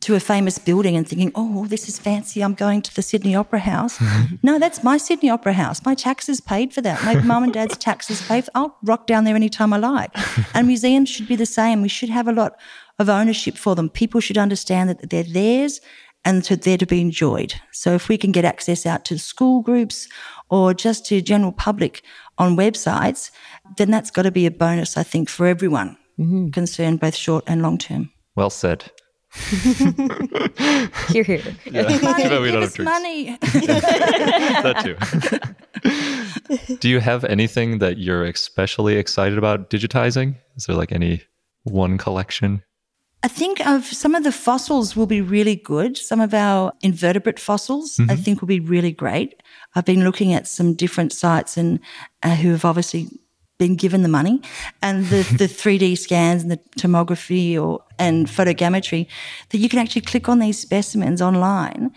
to a famous building and thinking, oh, this is fancy. I'm going to the Sydney Opera House. (laughs) No, that's my Sydney Opera House. My taxes paid for that. My (laughs) mum and dad's taxes paid for. I'll rock down there anytime I like. (laughs) And museums should be the same. We should have a lot of ownership for them. People should understand that they're theirs and to there to be enjoyed. So if we can get access out to school groups or just to general public on websites, then that's got to be a bonus, I think, for everyone mm-hmm. concerned, both short and long term. Well said. (laughs) here, here. (laughs) Yeah. Money, (laughs) we don't have money. that too. Do you have anything that you're especially excited about digitizing? Is there like any one collection? I think of some of the fossils will be really good. Some of our invertebrate fossils, mm-hmm. I think, will be really great. I've been looking at some different sites and uh, who have obviously been given the money and the, (laughs) the 3D scans and the tomography or and photogrammetry that you can actually click on these specimens online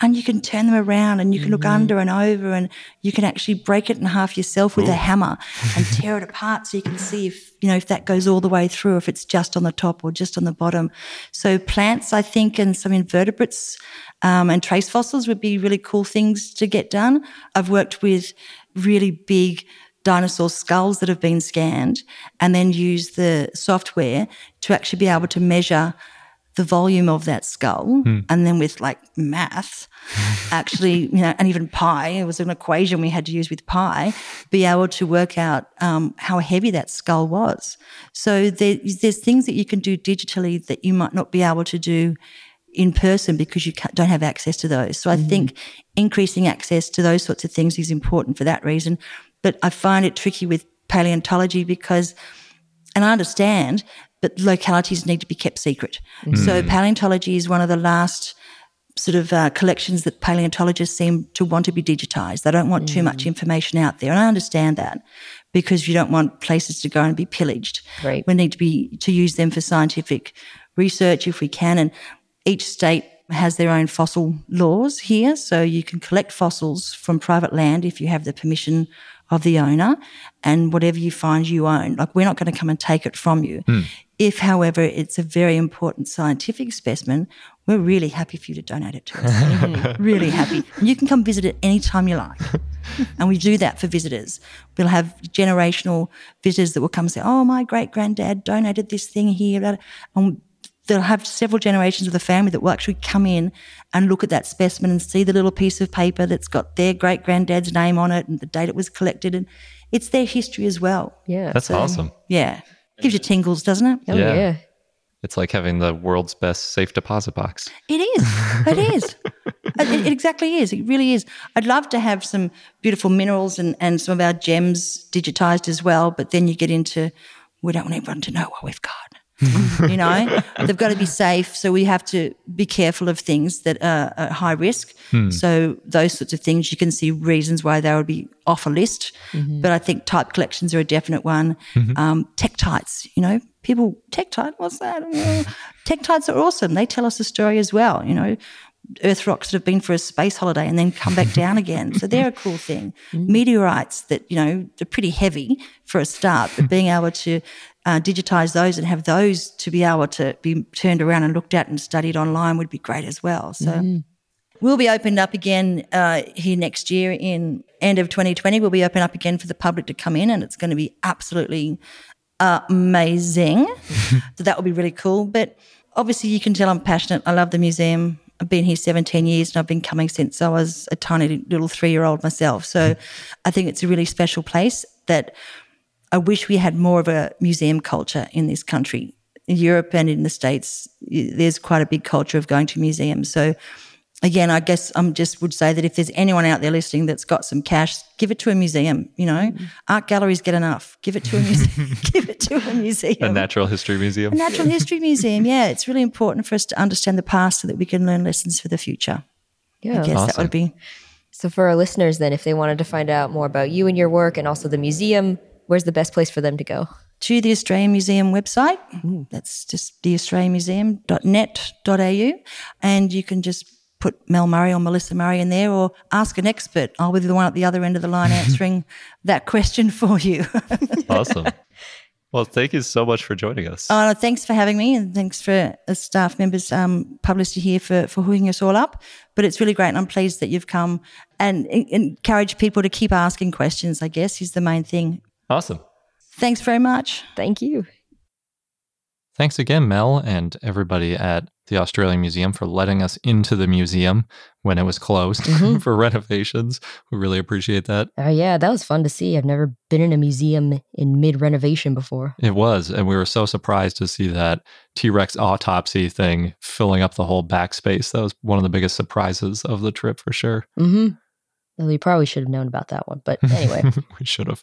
and you can turn them around and you can look mm-hmm. under and over and you can actually break it in half yourself with Ooh. a hammer and (laughs) tear it apart so you can see if you know if that goes all the way through if it's just on the top or just on the bottom so plants i think and some invertebrates um, and trace fossils would be really cool things to get done i've worked with really big dinosaur skulls that have been scanned and then use the software to actually be able to measure the volume of that skull hmm. and then with like math (laughs) actually you know and even pi it was an equation we had to use with pi be able to work out um, how heavy that skull was so there, there's things that you can do digitally that you might not be able to do in person because you don't have access to those so i mm-hmm. think increasing access to those sorts of things is important for that reason but i find it tricky with paleontology because and i understand but localities need to be kept secret. Mm. So paleontology is one of the last sort of uh, collections that paleontologists seem to want to be digitized. They don't want mm. too much mm. information out there, and I understand that because you don't want places to go and be pillaged. Right. We need to be to use them for scientific research if we can, and each state has their own fossil laws here, so you can collect fossils from private land if you have the permission of the owner and whatever you find you own. Like we're not going to come and take it from you. Mm. If, however, it's a very important scientific specimen, we're really happy for you to donate it to us. (laughs) really happy. You can come visit it anytime you like. (laughs) and we do that for visitors. We'll have generational visitors that will come and say, Oh, my great granddad donated this thing here. And they'll have several generations of the family that will actually come in and look at that specimen and see the little piece of paper that's got their great granddad's name on it and the date it was collected. And it's their history as well. Yeah. That's awesome. Yeah. Gives you tingles, doesn't it? oh, yeah. yeah. It's like having the world's best safe deposit box. It is. It is. (laughs) It, it exactly is. It really is. I'd love to have some beautiful minerals and, and some of our gems digitized as well, but then you get into we don't want everyone to know what we've got. (laughs) you know, they've got to be safe. So we have to be careful of things that are, at high risk. Hmm. So those sorts of things, you can see reasons why they would be off a list. Mm-hmm. But I think type collections are a definite one. Mm-hmm. Um, tektites, you know, people, tektite, what's that? (laughs) Tektites are awesome. They tell us a story as well, you know. Earth rocks that have been for a space holiday and then come back (laughs) down again. So they're a cool thing. Mm-hmm. Meteorites that, you know, they're pretty heavy for a start, but being able to uh, digitize those and have those to be able to be turned around and looked at and studied online would be great as well. So we'll be opened up again uh, here next year in end of 2020. We'll be open up again for the public to come in and it's going to be absolutely amazing. (laughs) so that will be really cool. But obviously, you can tell I'm passionate. I love the museum. I've been here 17 years and I've been coming since I was a tiny little three year old myself. So (laughs) I think it's a really special place that I wish we had more of a museum culture in this country. In Europe and in the States, there's quite a big culture of going to museums. So again, I guess I'm just would say that if there's anyone out there listening that's got some cash, give it to a museum. You know, mm-hmm. art galleries get enough. Give it to a museum. (laughs) give it to a museum. A natural history museum. A natural history museum. Yeah, it's really important for us to understand the past so that we can learn lessons for the future. Yeah. I guess that would be. So for our listeners, then, if they wanted to find out more about you and your work and also the museum, where's the best place for them to go? to the Australian Museum website. That's just theaustralianmuseum.net.au. And you can just put Mel Murray or Melissa Murray in there or ask an expert. I'll be the one at the other end of the line answering (laughs) that question for you. (laughs) awesome. Well, thank you so much for joining us. Oh, thanks for having me, and thanks for the staff members, um, publicity here for for hooking us all up. But it's really great, and I'm pleased that you've come and en- encourage people to keep asking questions. I guess is the main thing. Awesome. Thanks very much. Thank you. Thanks again, Mel, and everybody at the Australian Museum for letting us into the museum when it was closed (laughs) Mhm. for renovations. We really appreciate that. Oh, yeah, that was fun to see. I've never been in a museum in mid renovation before. It was, and we were so surprised to see that T Rex autopsy thing filling up the whole backspace. That was one of the biggest surprises of the trip for sure. Mm-hmm. Well, you probably should have known about that one. But anyway, (laughs) we should have.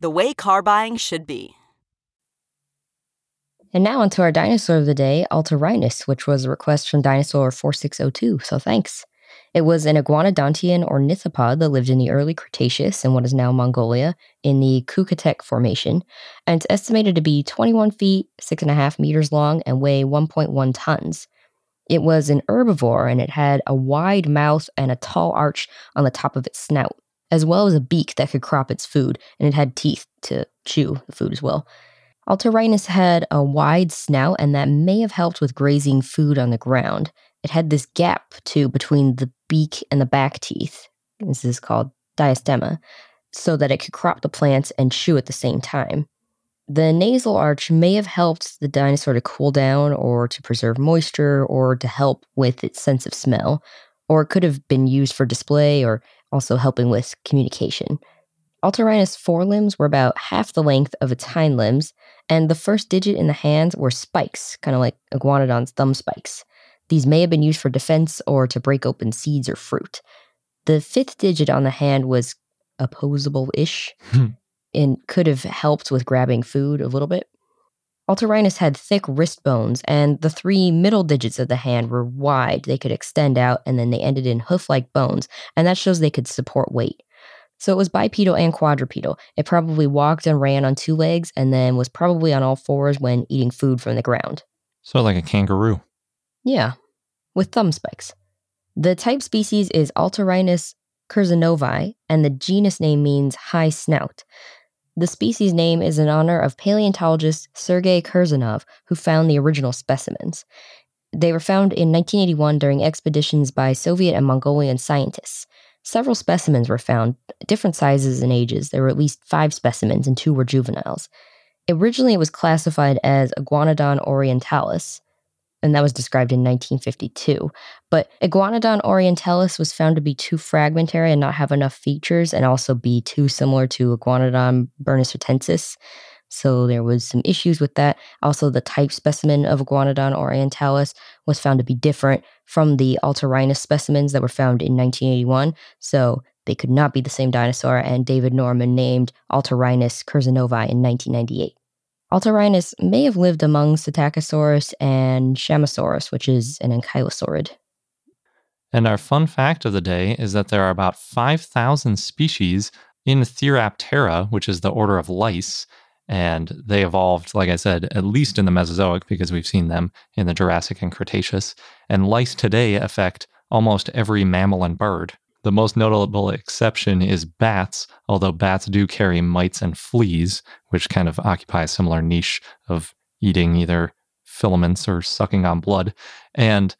the way car buying should be. and now onto our dinosaur of the day, Altirhinus, which was a request from Dinosaur 4602. So thanks. It was an iguanodontian ornithopod that lived in the early Cretaceous in what is now Mongolia in the Khukhtek Formation, and it's estimated to be 21 feet, 6.5 meters long, and weigh 1.1 tons. It was an herbivore and it had a wide mouth and a tall arch on the top of its snout, as well as a beak that could crop its food, and it had teeth to chew the food as well. Altirhinus had a wide snout, and that may have helped with grazing food on the ground. It had this gap, too, between the beak and the back teeth. This is called diastema, so that it could crop the plants and chew at the same time. The nasal arch may have helped the dinosaur to cool down, or to preserve moisture, or to help with its sense of smell, or it could have been used for display or also helping with communication. Altirhinus' forelimbs were about half the length of its hind limbs, And the first digit in the hands were spikes, kind of like iguanodon's thumb spikes. These may have been used for defense or to break open seeds or fruit. The fifth digit on the hand was opposable ish hmm. and could have helped with grabbing food a little bit. Altirhinus had thick wrist bones, and the three middle digits of the hand were wide. They could extend out, and then they ended in hoof like bones, and that shows they could support weight. So it was bipedal and quadrupedal. It probably walked and ran on two legs, and then was probably on all fours when eating food from the ground. So like a kangaroo. Yeah, with thumb spikes. The type species is Altirhinus kurzanovi, and the genus name means high snout. The species name is in honor of paleontologist Sergei Kurzanov, who found the original specimens. They were found in 1981 during expeditions by Soviet and Mongolian scientists. Several specimens were found, different sizes and ages. There were at least five specimens, and two were juveniles. Originally, it was classified as Iguanodon orientalis, and that was described in 1952. But Iguanodon orientalis was found to be too fragmentary and not have enough features, and also be too similar to Iguanodon bernissartensis. So there was some issues with that. Also, the type specimen of Iguanodon orientalis was found to be different from the Altirhinus specimens that were found in 1981. So they could not be the same dinosaur, and David Norman named Altirhinus kurzanovi in 1998. Altirhinus may have lived among Psittacosaurus and Shamosaurus, which is an ankylosaurid. And our fun fact of the day is that there are about 5,000 species in Phthiraptera, which is the order of lice. And they evolved, like I said, at least in the Mesozoic because we've seen them in the Jurassic and Cretaceous. And lice today affect almost every mammal and bird. The most notable exception is bats, although bats do carry mites and fleas, which kind of occupy a similar niche of eating either filaments or sucking on blood. And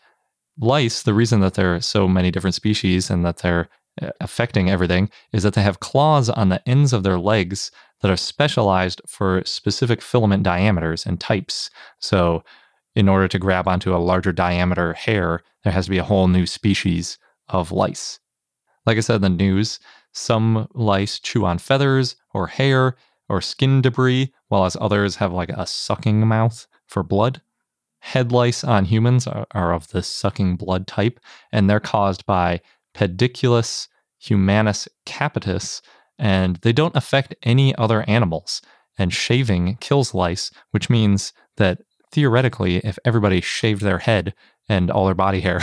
lice, the reason that there are so many different species and that they're uh, affecting everything is that they have claws on the ends of their legs that are specialized for specific filament diameters and types. So, in order to grab onto a larger diameter hair, there has to be a whole new species of lice. Like I said in the news, some lice chew on feathers or hair or skin debris, while others have like a sucking mouth for blood. Head lice on humans are, are of the sucking blood type, and they're caused by Pediculus humanus capitis, and they don't affect any other animals. And shaving kills lice, which means that theoretically, if everybody shaved their head and all their body hair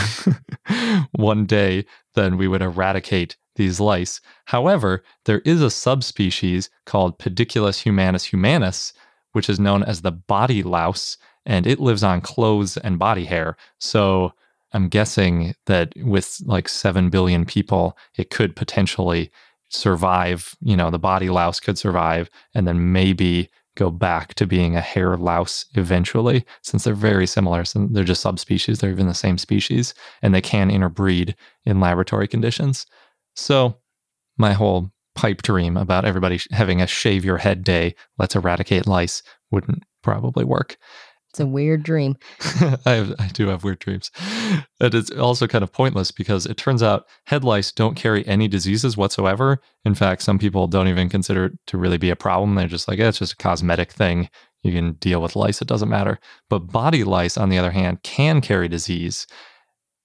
(laughs) one day, then we would eradicate these lice. However, there is a subspecies called Pediculus humanus humanus, which is known as the body louse, and it lives on clothes and body hair. So I'm guessing that with like 7 billion people, it could potentially survive. You know, the body louse could survive and then maybe go back to being a hair louse eventually, since they're very similar. So they're just subspecies, they're even the same species, and they can interbreed in laboratory conditions. So, my whole pipe dream about everybody having a shave your head day, let's eradicate lice, wouldn't probably work. It's a weird dream. (laughs) I, have, I do have weird dreams. And it's also kind of pointless because it turns out head lice don't carry any diseases whatsoever. In fact, some people don't even consider it to really be a problem. They're just like, eh, it's just a cosmetic thing. You can deal with lice, it doesn't matter. But body lice, on the other hand, can carry disease.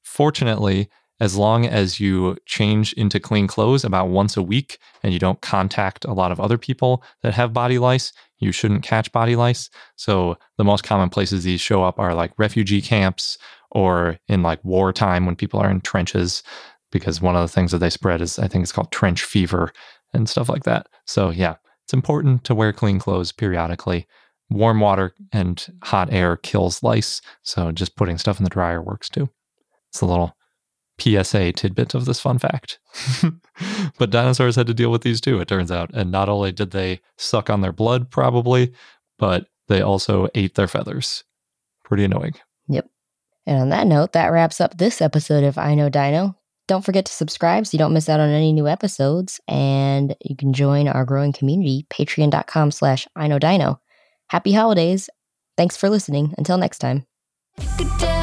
Fortunately, as long as you change into clean clothes about once a week and you don't contact a lot of other people that have body lice, you shouldn't catch body lice. So the most common places these show up are like refugee camps or in like wartime when people are in trenches, because one of the things that they spread is I think it's called trench fever and stuff like that. So yeah, it's important to wear clean clothes periodically. Warm water and hot air kills lice, so just putting stuff in the dryer works too. It's a little PSA tidbit of this fun fact. (laughs) but dinosaurs had to deal with these too, it turns out. And not only did they suck on their blood, probably, but they also ate their feathers. Pretty annoying. Yep. And on that note, that wraps up this episode of I Know Dino. Don't forget to subscribe so you don't miss out on any new episodes. And you can join our growing community, patreon.com slash I Know Dino. Happy holidays. Thanks for listening. Until next time. Good day.